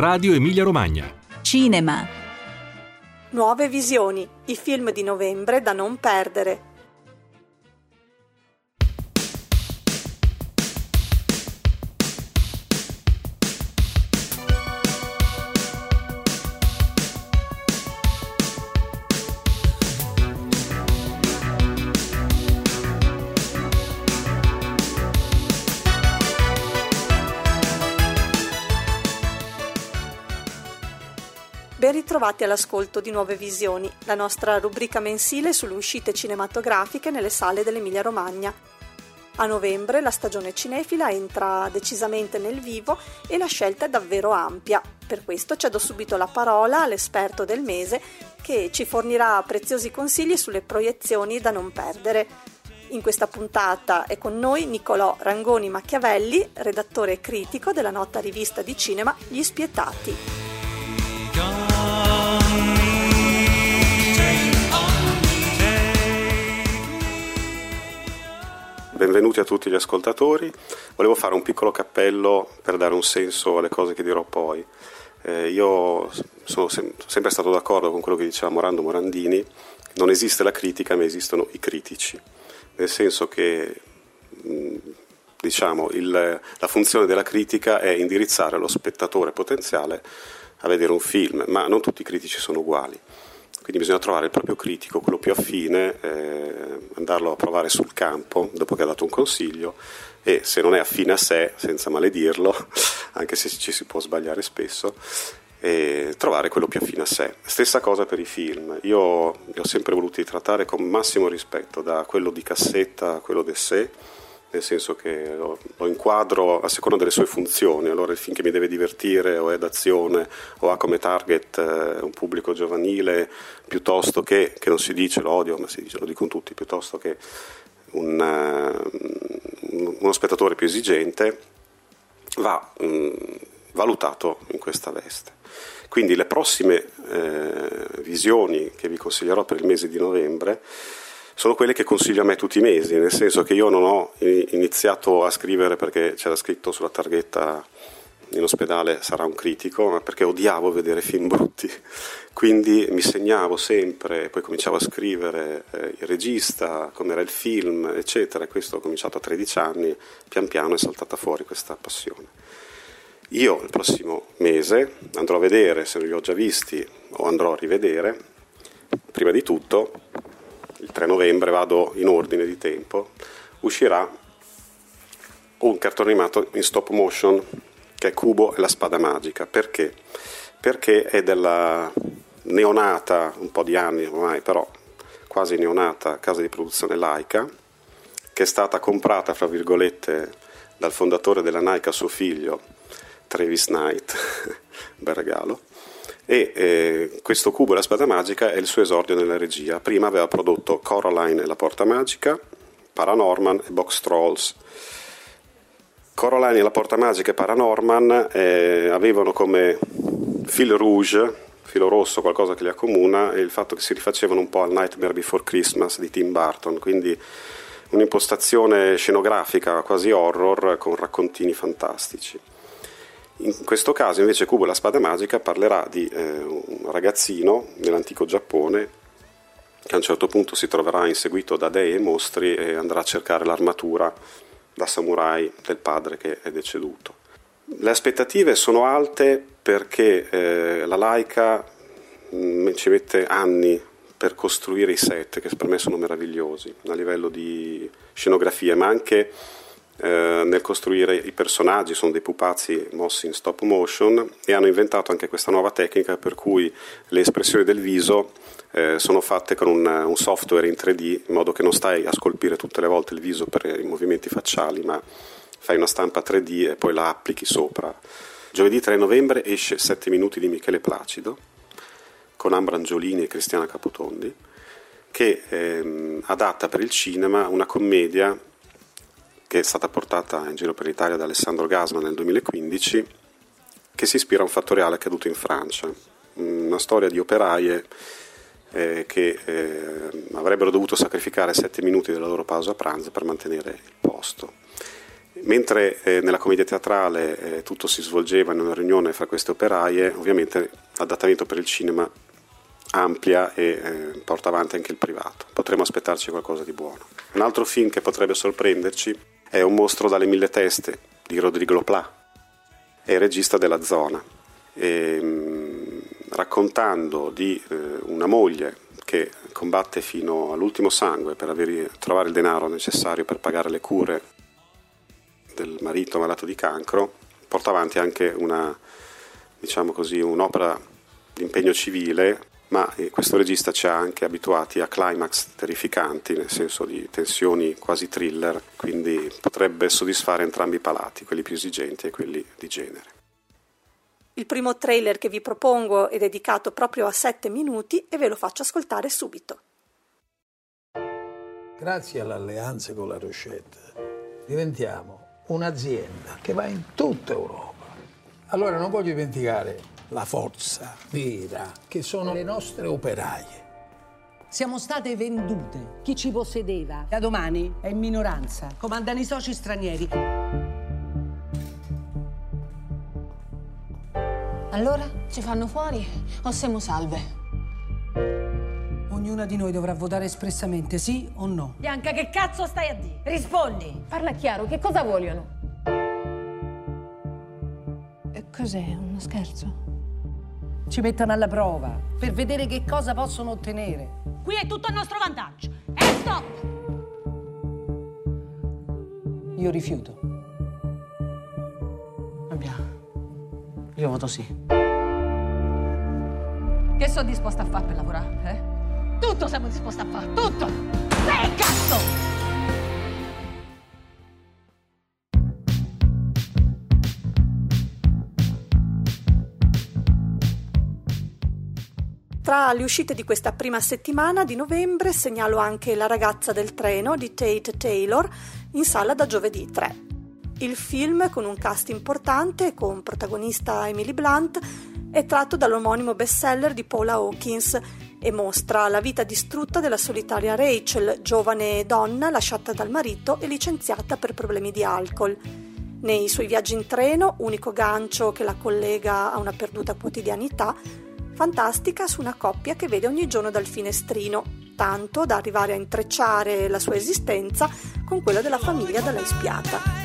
Radio Emilia Romagna. Cinema. Nuove visioni, i film di novembre da non perdere. Ben ritrovati all'ascolto di Nuove Visioni, la nostra rubrica mensile sulle uscite cinematografiche nelle sale dell'Emilia Romagna. A novembre la stagione cinefila entra decisamente nel vivo e la scelta è davvero ampia. Per questo cedo subito la parola all'esperto del mese che ci fornirà preziosi consigli sulle proiezioni da non perdere. In questa puntata è con noi Nicolò Rangoni Machiavelli, redattore critico della nota rivista di cinema Gli Spietati. Benvenuti a tutti gli ascoltatori. Volevo fare un piccolo cappello per dare un senso alle cose che dirò poi. Eh, io sono sem- sempre stato d'accordo con quello che diceva Morando Morandini, non esiste la critica ma esistono i critici, nel senso che diciamo, il, la funzione della critica è indirizzare lo spettatore potenziale a vedere un film, ma non tutti i critici sono uguali. Quindi bisogna trovare il proprio critico, quello più affine, eh, andarlo a provare sul campo dopo che ha dato un consiglio e se non è affine a sé, senza maledirlo, anche se ci si può sbagliare spesso, e trovare quello più affine a sé. Stessa cosa per i film. Io li ho sempre voluti trattare con massimo rispetto, da quello di cassetta a quello d'essè nel senso che lo, lo, inquadro a seconda delle sue funzioni, allora il film che mi deve divertire o è d'azione o ha come target eh, un pubblico giovanile piuttosto che, che non si dice l'odio, ma si dice, lo dicono tutti, piuttosto che un, uh, uno spettatore più esigente, va um, valutato in questa veste. Quindi le prossime eh, visioni che vi consiglierò per il mese di novembre sono quelle che consiglio a me tutti i mesi, nel senso che io non ho iniziato a scrivere perché c'era scritto sulla targhetta in ospedale sarà un critico, ma perché odiavo vedere film brutti. Quindi mi segnavo sempre, poi cominciavo a scrivere eh, il regista, com'era il film, eccetera. Questo ho cominciato a 13 anni, pian piano è saltata fuori questa passione. Io il prossimo mese andrò a vedere, se non li ho già visti, o andrò a rivedere, prima di tutto, il 3 novembre, vado in ordine di tempo, uscirà un cartone animato in stop motion che è Cubo e la spada magica. Perché? Perché è della neonata, un po' di anni ormai, però quasi neonata casa di produzione Laika, che è stata comprata, fra virgolette, dal fondatore della Nike a suo figlio, Travis Knight, bel regalo, e eh, questo cubo La spada magica è il suo esordio nella regia. Prima aveva prodotto Coraline e la porta magica, Paranorman e Box Trolls. Coraline e la porta magica e Paranorman eh, avevano come fil rouge, filo rosso, qualcosa che li accomuna, il fatto che si rifacevano un po' al Nightmare Before Christmas di Tim Burton, quindi un'impostazione scenografica quasi horror con raccontini fantastici. In questo caso invece Kubo la spada magica parlerà di eh, un ragazzino nell'antico Giappone che a un certo punto si troverà inseguito da dei e mostri e andrà a cercare l'armatura da samurai del padre che è deceduto. Le aspettative sono alte perché eh, la laica mh, mm, ci mette anni per costruire i set che per me sono meravigliosi a livello di scenografia ma anche eh, nel costruire i personaggi, sono dei pupazzi mossi in stop motion e hanno inventato anche questa nuova tecnica per cui le espressioni del viso eh, sono fatte con un, un, software in 3D in modo che non stai a scolpire tutte le volte il viso per i movimenti facciali, ma fai una stampa 3D e poi la applichi sopra. Giovedì 3 novembre esce 7 minuti di Michele Placido con Ambra Angiolini e Cristiana Capotondi che ehm, adatta per il cinema una commedia che è stata portata in giro per l'Italia da Alessandro Gasma nel 2015, che si ispira a un fatto reale accaduto in Francia, una storia di operaie eh, che eh, avrebbero dovuto sacrificare sette minuti della loro pausa pranzo per mantenere il posto. Mentre eh, nella commedia teatrale eh, tutto si svolgeva in una riunione fra queste operaie, ovviamente l'adattamento per il cinema amplia e eh, porta avanti anche il privato. Potremmo aspettarci qualcosa di buono. Un altro film che potrebbe sorprenderci è Un mostro dalle mille teste di Rodrigo Pla, è regista della zona, e, mm, raccontando di eh, una moglie che combatte fino all'ultimo sangue per avere, trovare il denaro necessario per pagare le cure del marito malato di cancro, porta avanti anche una, diciamo così, un'opera di impegno civile, ma eh, questo regista ci ha anche abituati a climax terrificanti, nel senso di tensioni quasi thriller, quindi potrebbe soddisfare entrambi i palati, quelli più esigenti e quelli di genere. Il primo trailer che vi propongo è dedicato proprio a 7 minuti e ve lo faccio ascoltare subito. Grazie alle alleanze con la Rochette diventiamo un'azienda che va in tutta Europa. Allora non voglio dimenticare la forza vera che sono le nostre operaie. Siamo state vendute. Chi ci possedeva da domani è in minoranza. Comandano i soci stranieri. Allora ci fanno fuori o siamo salve? Ognuna di noi dovrà votare espressamente sì o no. Bianca, che cazzo stai a dire? Rispondi! Parla chiaro, che cosa vogliono? E cos'è? Uno scherzo? Ci mettono alla prova per vedere che cosa possono ottenere. Qui è tutto a nostro vantaggio. E stop! Io rifiuto. Abbiamo. Io voto sì. Che sono disposta a fare per lavorare, eh? Tutto siamo disposti a fare, tutto! Eh, cazzo! Tra le uscite di questa prima settimana di novembre segnalo anche La ragazza del treno di Tate Taylor in sala da giovedì 3. Il film, con un cast importante con protagonista Emily Blunt, è tratto dall'omonimo bestseller di Paula Hawkins e mostra la vita distrutta della solitaria Rachel, giovane donna lasciata dal marito e licenziata per problemi di alcol. Nei suoi viaggi in treno, unico gancio che la collega a una perduta quotidianità, fantastica su una coppia che vede ogni giorno dal finestrino, tanto da arrivare a intrecciare la sua esistenza con quella della famiglia da lei spiata.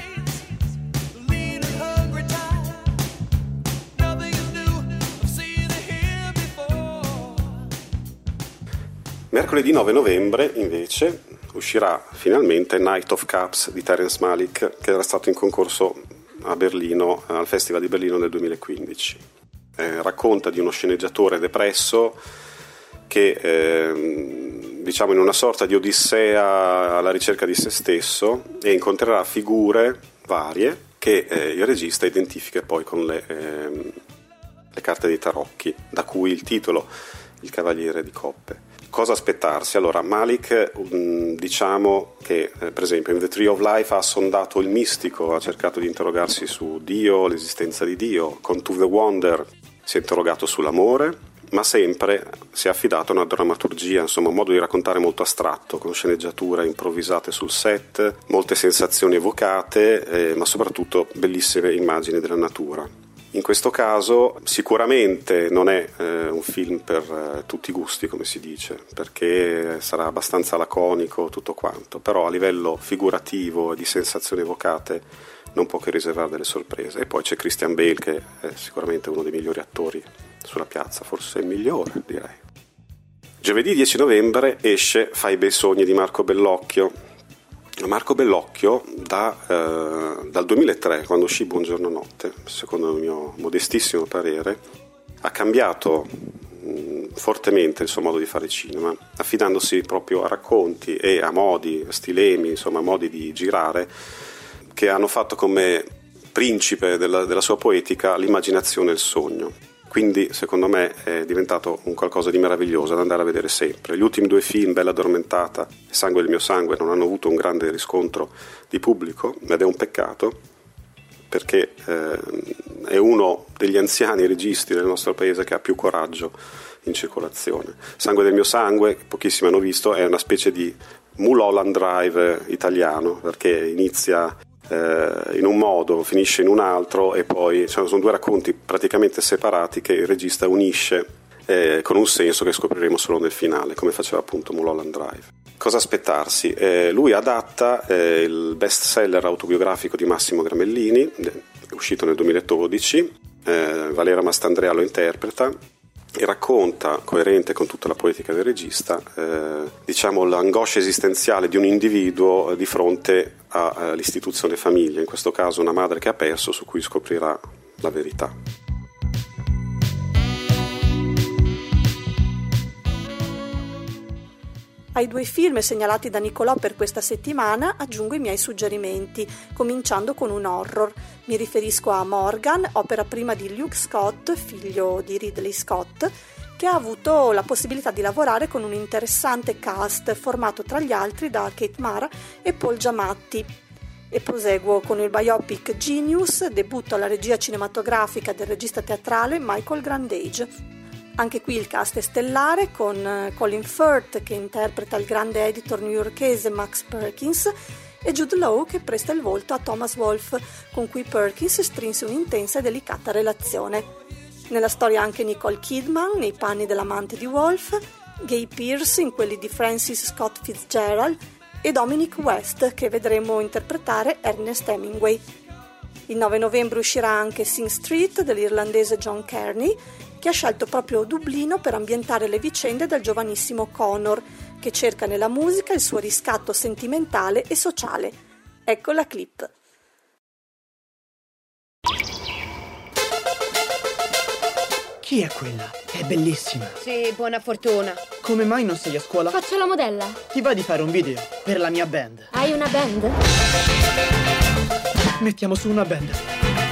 Mercoledì 9 novembre, invece, uscirà finalmente Night of Cups di Terence Malik, che era stato in concorso a Berlino, al Festival di Berlino nel 2015. Eh, racconta di uno sceneggiatore depresso che, eh, diciamo, in una sorta di odissea alla ricerca di se stesso e incontrerà figure varie che eh, il regista identifica poi con le, ehm, le carte dei tarocchi, da cui il titolo Il Cavaliere di Coppe cosa aspettarsi? Allora, Malik, mm, diciamo che eh, per esempio in The Tree of Life ha sondato il mistico, ha cercato di interrogarsi su Dio, l'esistenza di Dio, con To the Wonder si è interrogato sull'amore, ma sempre si è affidato a una drammaturgia, insomma un modo di raccontare molto astratto, con sceneggiature improvvisate sul set, molte sensazioni evocate, eh, ma soprattutto bellissime immagini della natura. In questo caso sicuramente non è eh, un film per eh, tutti i gusti, come si dice, perché sarà abbastanza laconico tutto quanto, però a livello figurativo e di sensazioni evocate non può che riservare delle sorprese. E poi c'è Christian Bale che è sicuramente uno dei migliori attori sulla piazza, forse il migliore direi. Giovedì 10 novembre esce Fai bei sogni di Marco Bellocchio, Marco Bellocchio da, eh, dal 2003, quando uscì Buongiorno Notte, secondo il mio modestissimo parere, ha cambiato mh, fortemente il suo modo di fare cinema, affidandosi proprio a racconti e a modi, stilemi, insomma modi di girare che hanno fatto come principe della, della sua poetica l'immaginazione e il sogno quindi secondo me è diventato un qualcosa di meraviglioso da andare a vedere sempre. Gli ultimi due film, Bella Addormentata e Sangue del mio sangue, non hanno avuto un grande riscontro di pubblico ed è un peccato perché eh, è uno degli anziani registi del nostro paese che ha più coraggio in circolazione. Sangue del mio sangue, pochissimi hanno visto, è una specie di Mulholland Drive italiano perché inizia eh, in un modo, finisce in un altro e poi cioè, sono due racconti praticamente separati che il regista unisce eh, con un senso che scopriremo solo nel finale, come faceva appunto Mulholland Drive. Cosa aspettarsi? Eh, lui adatta eh, il best seller autobiografico di Massimo Gramellini, uscito nel 2012, eh, Valera Mastandrea lo interpreta e racconta, coerente con tutta la politica del regista, eh, diciamo l'angoscia esistenziale di un individuo di fronte all'istituzione famiglia, in questo caso una madre che ha perso su cui scoprirà la verità. Ai due film segnalati da Nicolò per questa settimana aggiungo i miei suggerimenti, cominciando con un horror. Mi riferisco a Morgan, opera prima di Luke Scott, figlio di Ridley Scott, che ha avuto la possibilità di lavorare con un interessante cast formato tra gli altri da Kate Mara e Paul Giamatti. E proseguo con il biopic Genius, debutto alla regia cinematografica del regista teatrale Michael Grandage. Anche qui il cast è stellare con eh, Colin Firth che interpreta il grande editor newyorkese Max Perkins e Jude Law che presta il volto a Thomas Wolfe con cui Perkins strinse un'intensa e delicata relazione. Nella storia anche Nicole Kidman nei panni dell'amante di Wolfe, Gay Pierce in quelli di Francis Scott Fitzgerald e Dominic West che vedremo interpretare Ernest Hemingway. Il 9 novembre uscirà anche Sing Street dell'irlandese John Kearney che ha scelto proprio Dublino per ambientare le vicende del giovanissimo Connor, che cerca nella musica il suo riscatto sentimentale e sociale. Ecco la clip. Chi è quella? È bellissima. Sì, buona fortuna. Come mai non sei a scuola? Faccio la modella. Ti va di fare un video per la mia band? Hai una band? Mettiamo su una band.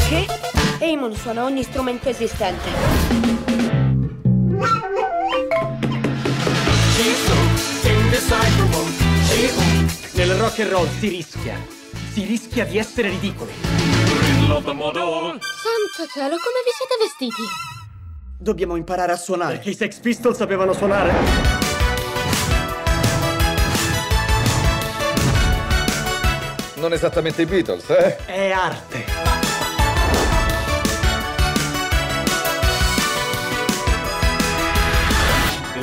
Che? Eamon suona ogni strumento esistente. Nel rock and roll si rischia. Si rischia di essere ridicoli. Santo cielo, come vi siete vestiti? Dobbiamo imparare a suonare. Perché i Sex Pistols sapevano suonare? Non esattamente i Beatles, eh? È arte.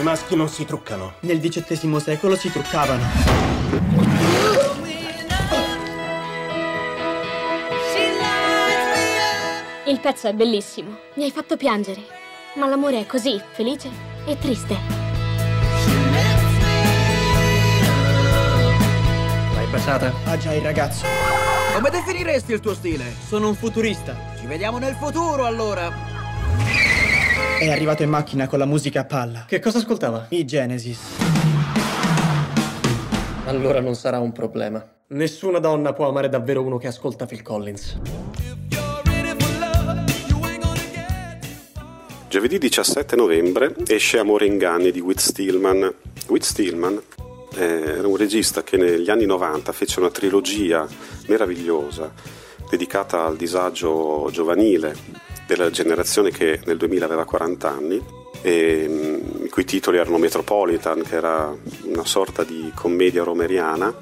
I maschi non si truccano. Nel XVIII secolo si truccavano. Il pezzo è bellissimo. Mi hai fatto piangere. Ma l'amore è così, felice e triste. L'hai baciata? Ah già, il ragazzo. Come definiresti il tuo stile? Sono un futurista. Ci vediamo nel futuro, allora. È arrivato in macchina con la musica a palla. Che cosa ascoltava? I Genesis. Allora non sarà un problema. Nessuna donna può amare davvero uno che ascolta Phil Collins. Giovedì 17 novembre esce Amore Inganni di Whit Stillman. Whit Stillman eh, era un regista che negli anni 90 fece una trilogia meravigliosa dedicata al disagio giovanile della generazione che nel 2000 aveva 40 anni, e, mm, i cui titoli erano Metropolitan, che era una sorta di commedia romeriana,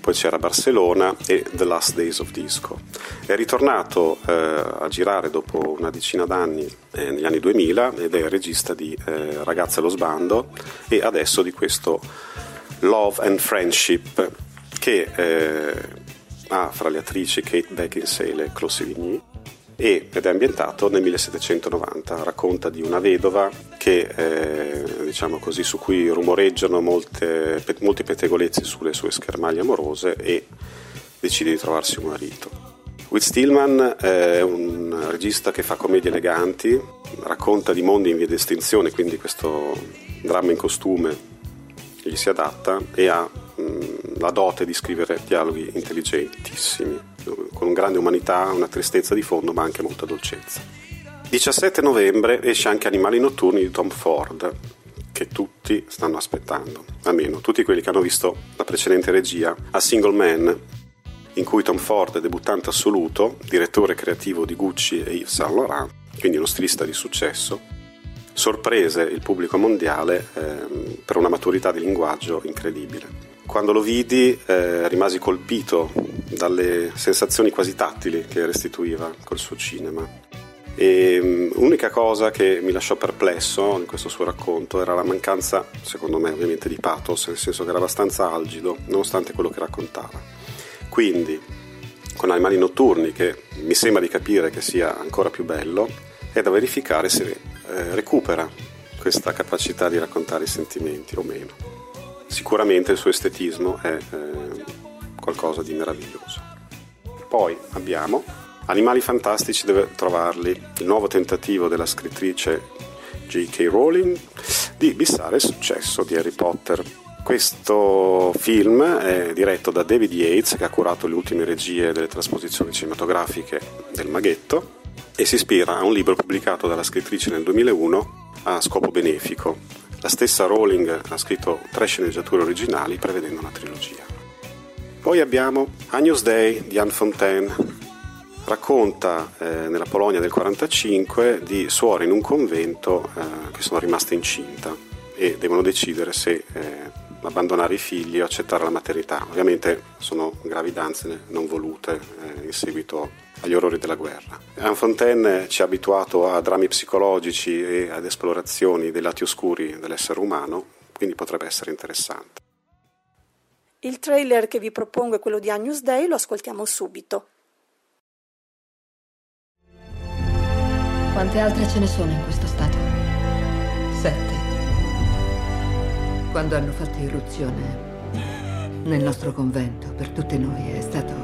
poi c'era Barcellona e The Last Days of Disco. È ritornato eh, a girare dopo una decina d'anni, eh, negli anni 2000, ed è il regista di eh, Ragazze allo sbando e adesso di questo Love and Friendship che eh, ha fra le attrici Kate Beckinsale e Chloe Sevigny ed è ambientato nel 1790. Racconta di una vedova che, eh, diciamo così, su cui rumoreggiano molte, molti pettegolezzi sulle sue schermaglie amorose e decide di trovarsi un marito. Whit Stillman è un regista che fa commedie eleganti, racconta di mondi in via di estinzione, quindi questo dramma in costume gli si adatta e ha mh, la dote di scrivere dialoghi intelligentissimi con grande umanità, una tristezza di fondo, ma anche molta dolcezza. 17 novembre esce anche Animali notturni di Tom Ford, che tutti stanno aspettando, almeno tutti quelli che hanno visto la precedente regia, A Single Man, in cui Tom Ford, debuttante assoluto, direttore creativo di Gucci e Yves Saint Laurent, quindi uno stilista di successo, sorprese il pubblico mondiale eh, per una maturità di linguaggio incredibile. Quando lo vidi eh, rimasi colpito dalle sensazioni quasi tattili che restituiva col suo cinema. E l'unica mm, cosa che mi lasciò perplesso in questo suo racconto era la mancanza, secondo me ovviamente, di pathos, nel senso che era abbastanza algido, nonostante quello che raccontava. Quindi, con Animali notturni, che mi sembra di capire che sia ancora più bello, è da verificare se eh, recupera questa capacità di raccontare i sentimenti o meno. Sicuramente il suo estetismo è eh, qualcosa di meraviglioso. Poi abbiamo Animali fantastici deve trovarli, il nuovo tentativo della scrittrice J.K. Rowling di bissare il successo di Harry Potter. Questo film è diretto da David Yates che ha curato le ultime regie delle trasposizioni cinematografiche del Maghetto e si ispira a un libro pubblicato dalla scrittrice nel 2001 a scopo benefico. La stessa Rowling ha scritto tre sceneggiature originali prevedendo una trilogia. Poi abbiamo Agnus Day di Anne Fontaine. Racconta eh, nella Polonia del 45 di suore in un convento eh, che sono rimaste incinta e devono decidere se eh, abbandonare i figli o accettare la maternità. Ovviamente sono gravidanze non volute eh, in seguito agli orrori della guerra. Anne Fontaine ci ha abituato a drammi psicologici e ad esplorazioni dei lati oscuri dell'essere umano, quindi potrebbe essere interessante. Il trailer che vi propongo è quello di Agnus Day, lo ascoltiamo subito. Quante altre ce ne sono in questo stato? Sette. Quando hanno fatto irruzione nel nostro convento, per tutti noi è stato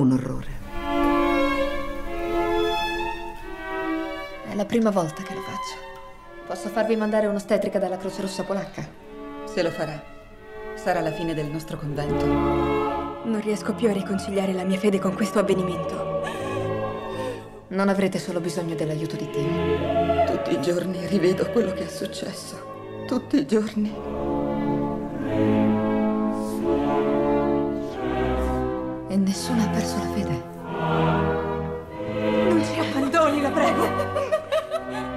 un orrore. È la prima volta che lo faccio. Posso farvi mandare un'ostetrica dalla Croce Rossa polacca? Se lo farà, sarà la fine del nostro convento. Non riesco più a riconciliare la mia fede con questo avvenimento. Non avrete solo bisogno dell'aiuto di Dio. Tutti i giorni rivedo quello che è successo. Tutti i giorni. E nessuno ha perso la fede. Non ci abbandoni, la prego.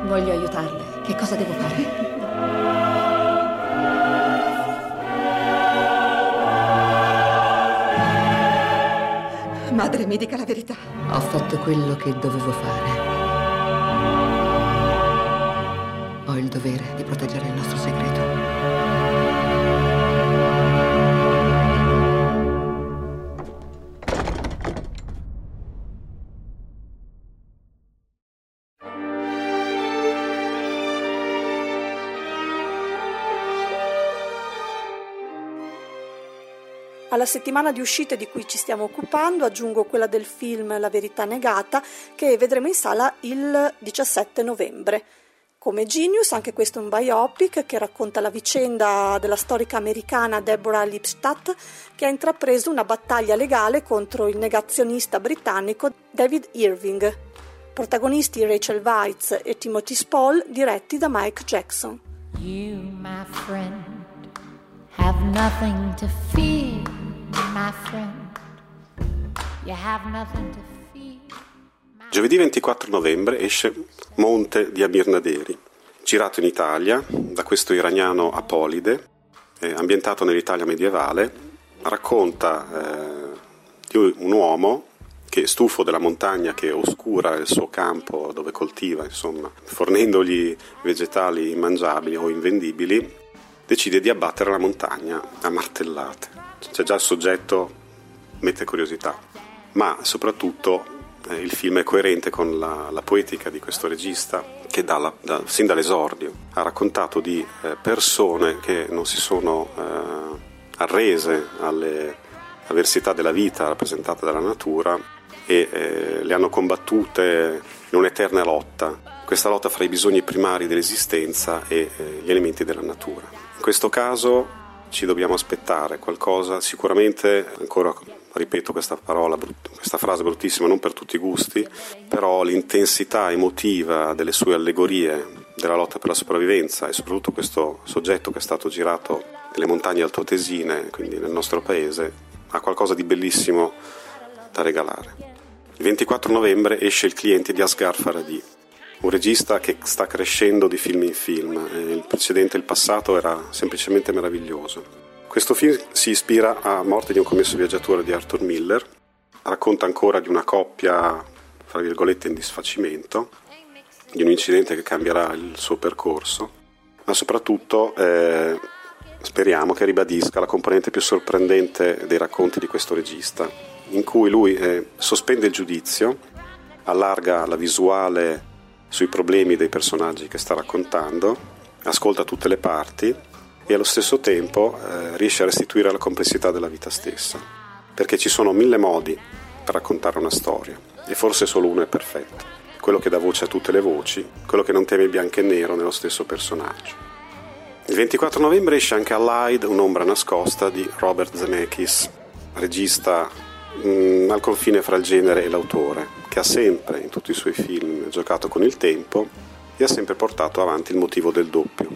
Voglio aiutarle. Che cosa devo fare? Madre, mi dica la verità. Ho fatto quello che dovevo fare. Ho il dovere di proteggere il nostro segreto. Alla settimana di uscite di cui ci stiamo occupando aggiungo quella del film La verità negata che vedremo in sala il 17 novembre. Come Genius, anche questo è un biopic che racconta la vicenda della storica americana Deborah Lipstadt che ha intrapreso una battaglia legale contro il negazionista britannico David Irving. Protagonisti Rachel Weitz e Timothy Spall, diretti da Mike Jackson. You, my friend, have nothing to fear. Giovedì 24 novembre esce Monte di Amir Naderi, girato in Italia da questo iraniano Apolide, eh, ambientato nell'Italia medievale, racconta eh, di un uomo che stufo della montagna che oscura il suo campo dove coltiva, insomma, fornendogli vegetali immangiabili o invendibili, decide di abbattere la montagna a martellate c'è già il soggetto, mette curiosità, ma soprattutto eh, il film è coerente con la, la, poetica di questo regista che dalla, da, sin dall'esordio. Ha raccontato di eh, persone che non si sono eh, arrese alle avversità della vita rappresentate dalla natura e eh, le hanno combattute in un'eterna lotta, questa lotta fra i bisogni primari dell'esistenza e eh, gli elementi della natura. In questo caso ci dobbiamo aspettare qualcosa, sicuramente ancora ripeto questa parola, questa frase bruttissima, non per tutti i gusti, però l'intensità emotiva delle sue allegorie della lotta per la sopravvivenza e soprattutto questo soggetto che è stato girato nelle montagne altoatesine, quindi nel nostro paese, ha qualcosa di bellissimo da regalare. Il 24 novembre esce Il cliente di Asghar Faradi, un regista che sta crescendo di film in film, il precedente, il passato era semplicemente meraviglioso. Questo film si ispira a Morte di un commesso viaggiatore di Arthur Miller, racconta ancora di una coppia, fra virgolette, in disfacimento, di un incidente che cambierà il suo percorso, ma soprattutto eh, speriamo che ribadisca la componente più sorprendente dei racconti di questo regista, in cui lui eh, sospende il giudizio, allarga la visuale sui problemi dei personaggi che sta raccontando, ascolta tutte le parti e allo stesso tempo eh, riesce a restituire la complessità della vita stessa, perché ci sono mille modi per raccontare una storia e forse solo uno è perfetto, quello che dà voce a tutte le voci, quello che non teme bianco e nero nello stesso personaggio. Il 24 novembre esce anche Allied, un'ombra nascosta di Robert Zemeckis, regista mh, mm, al confine fra il genere e l'autore, che ha sempre in tutti i suoi film giocato con il tempo e ha sempre portato avanti il motivo del doppio.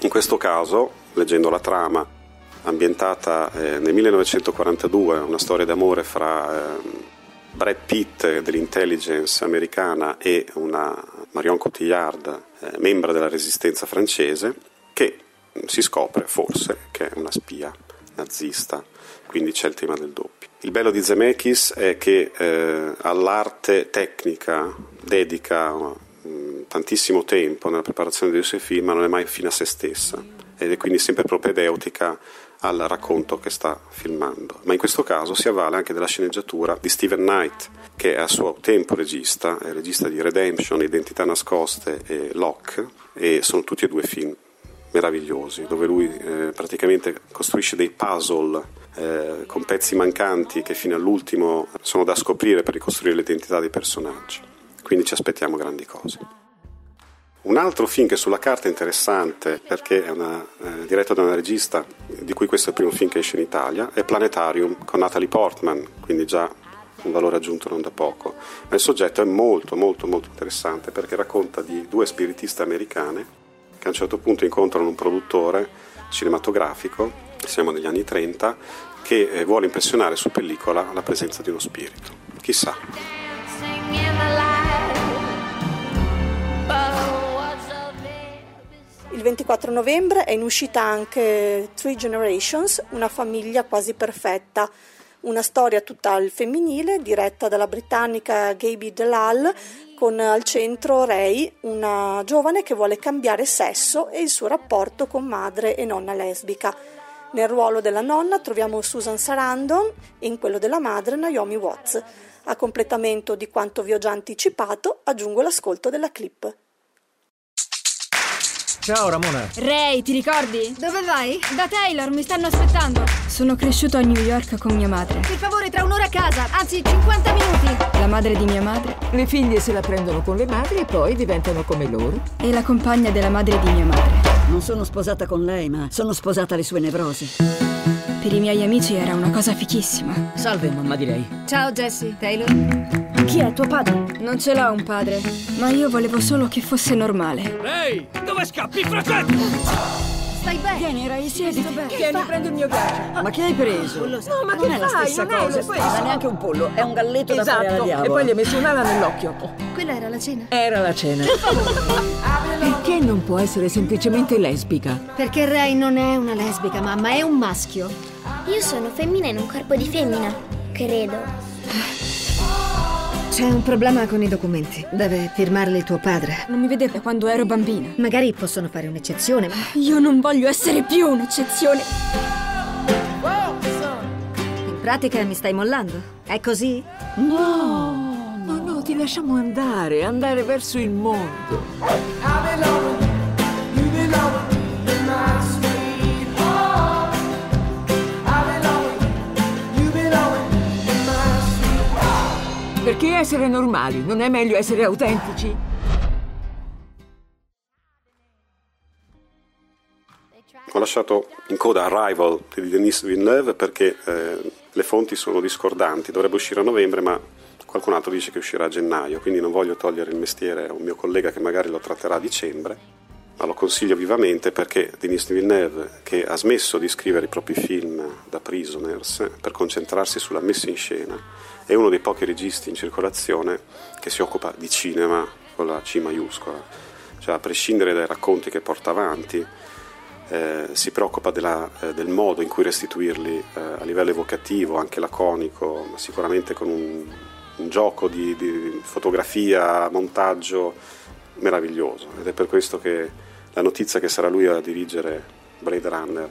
In questo caso, leggendo la trama, ambientata eh, nel 1942, una storia d'amore fra eh, Brad Pitt dell'intelligence americana e una Marion Cotillard, eh, membra della resistenza francese, che si scopre forse che è una spia nazista, quindi c'è il tema del doppio. Il bello di Zemeckis è che eh, all'arte tecnica dedica mh, mm, tantissimo tempo nella preparazione dei suoi film, ma non è mai fine a se stessa ed è quindi sempre propedeutica al racconto che sta filmando. Ma in questo caso si avvale anche della sceneggiatura di Steven Knight, che è a suo tempo regista, è regista di Redemption, Identità nascoste e Locke, e sono tutti e due film meravigliosi, dove lui eh, praticamente costruisce dei puzzle eh, con pezzi mancanti che fino all'ultimo sono da scoprire per ricostruire l'identità dei personaggi. Quindi ci aspettiamo grandi cose. Un altro film che sulla carta è interessante perché è una, eh, diretto da una regista di cui questo è il primo film che esce in Italia è Planetarium con Natalie Portman, quindi già un valore aggiunto non da poco. Ma il soggetto è molto molto molto interessante perché racconta di due spiritiste americane che a un certo punto incontrano un produttore cinematografico, siamo negli anni 30, che eh, vuole impressionare su pellicola la presenza di uno spirito. Chissà. Il 24 novembre è in uscita anche Three Generations, una famiglia quasi perfetta, una storia tutta al femminile diretta dalla britannica Gaby Delal con al centro Ray, una giovane che vuole cambiare sesso e il suo rapporto con madre e nonna lesbica. Nel ruolo della nonna troviamo Susan Sarandon e in quello della madre Naomi Watts. A completamento di quanto vi ho già anticipato, aggiungo l'ascolto della clip. Ciao Ramona. Ray, ti ricordi? Dove vai? Da Taylor, mi stanno aspettando. Sono cresciuto a New York con mia madre. Per favore, tra un'ora a casa, anzi 50 minuti. La madre di mia madre. Le figlie se la prendono con le madri e poi diventano come loro. E la compagna della madre di mia madre. Non sono sposata con lei, ma sono sposata alle sue nevrosi. Per i miei amici era una cosa fichissima. Salve, mamma di lei. Ciao Jesse, Taylor. Chi è tuo padre? Non ce l'ha un padre, ma io volevo solo che fosse normale. Ehi, dove scappi, fratello? Stai bene? Vieni, Ray, siediti. Vieni, fa? prendi il mio gadget. Ma che hai preso? No, ma non che è la fai? stessa Non è cosa. Non è neanche un pollo, è un galletto esatto. da fare alla diavola. E poi gli hai messo un'ala nell'occhio. Quella era la cena. Era la cena. Perché non può essere semplicemente lesbica? Perché Ray non è una lesbica, mamma, è un maschio. Io sono femmina in un corpo di femmina, credo. C'è un problema con i documenti. Deve firmarli tuo padre. Non mi vedeva quando ero bambina. Magari possono fare un'eccezione, ma... Io non voglio essere più un'eccezione. In pratica mi stai mollando. È così? No, ti lasciamo andare, andare verso il mondo. Perché essere normali? Non è meglio essere autentici? Ho lasciato in coda Arrival di Denis Villeneuve perché eh, le fonti sono discordanti, dovrebbe uscire a novembre ma qualcun altro dice che uscirà a gennaio, quindi non voglio togliere il mestiere a un mio collega che magari lo tratterà a dicembre, ma lo consiglio vivamente perché Denis Villeneuve, che ha smesso di scrivere i propri film da Prisoners per concentrarsi sulla messa in scena, è uno dei pochi registi in circolazione che si occupa di cinema con la C maiuscola, cioè a prescindere dai racconti che porta avanti, eh, si preoccupa della, eh, del modo in cui restituirli eh, a livello evocativo, anche laconico, ma sicuramente con un, un gioco di, di, fotografia, montaggio meraviglioso. Ed è per questo che la notizia che sarà lui a dirigere Blade Runner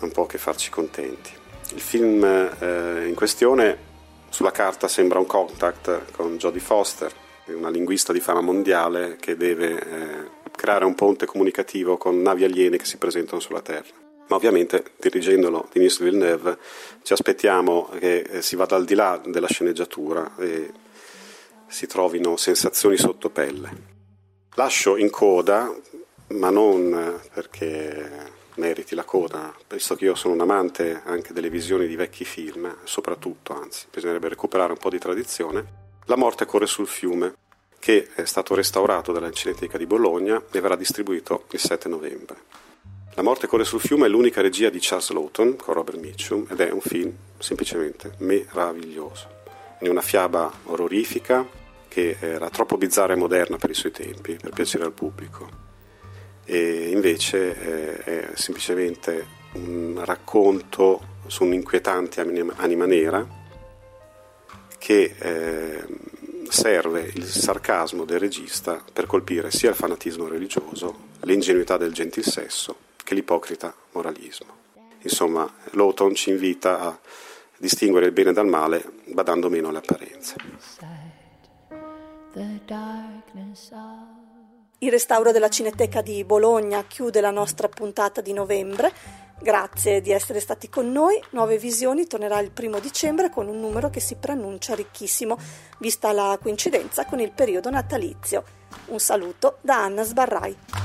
non può che farci contenti. Il film eh, in questione sulla carta sembra un contact con Jodie Foster, una linguista di fama mondiale che deve eh, creare un ponte comunicativo con navi aliene che si presentano sulla Terra. Ma ovviamente, dirigendolo Denis Villeneuve, ci aspettiamo che eh, si vada al di là della sceneggiatura e si trovino sensazioni sotto pelle. Lascio in coda, ma non perché meriti la coda, visto che io sono un amante anche delle visioni di vecchi film, soprattutto, anzi, bisognerebbe recuperare un po' di tradizione. La morte corre sul fiume, che è stato restaurato dalla Cineteca di Bologna e verrà distribuito il 7 novembre. La morte corre sul fiume è l'unica regia di Charles Lawton con Robert Mitchum ed è un film semplicemente meraviglioso. È una fiaba orrorifica che era troppo bizzarra e moderna per i suoi tempi, per piacere al pubblico. E invece eh, è semplicemente un racconto su un'inquietante anima nera che eh, serve il sarcasmo del regista per colpire sia il fanatismo religioso, l'ingenuità del gentil sesso, che l'ipocrita moralismo. Insomma, Lawton ci invita a distinguere il bene dal male badando meno alle apparenze. Il restauro della Cineteca di Bologna chiude la nostra puntata di novembre. Grazie di essere stati con noi. Nuove Visioni tornerà il primo dicembre con un numero che si preannuncia ricchissimo, vista la coincidenza con il periodo natalizio. Un saluto da Anna Sbarrai.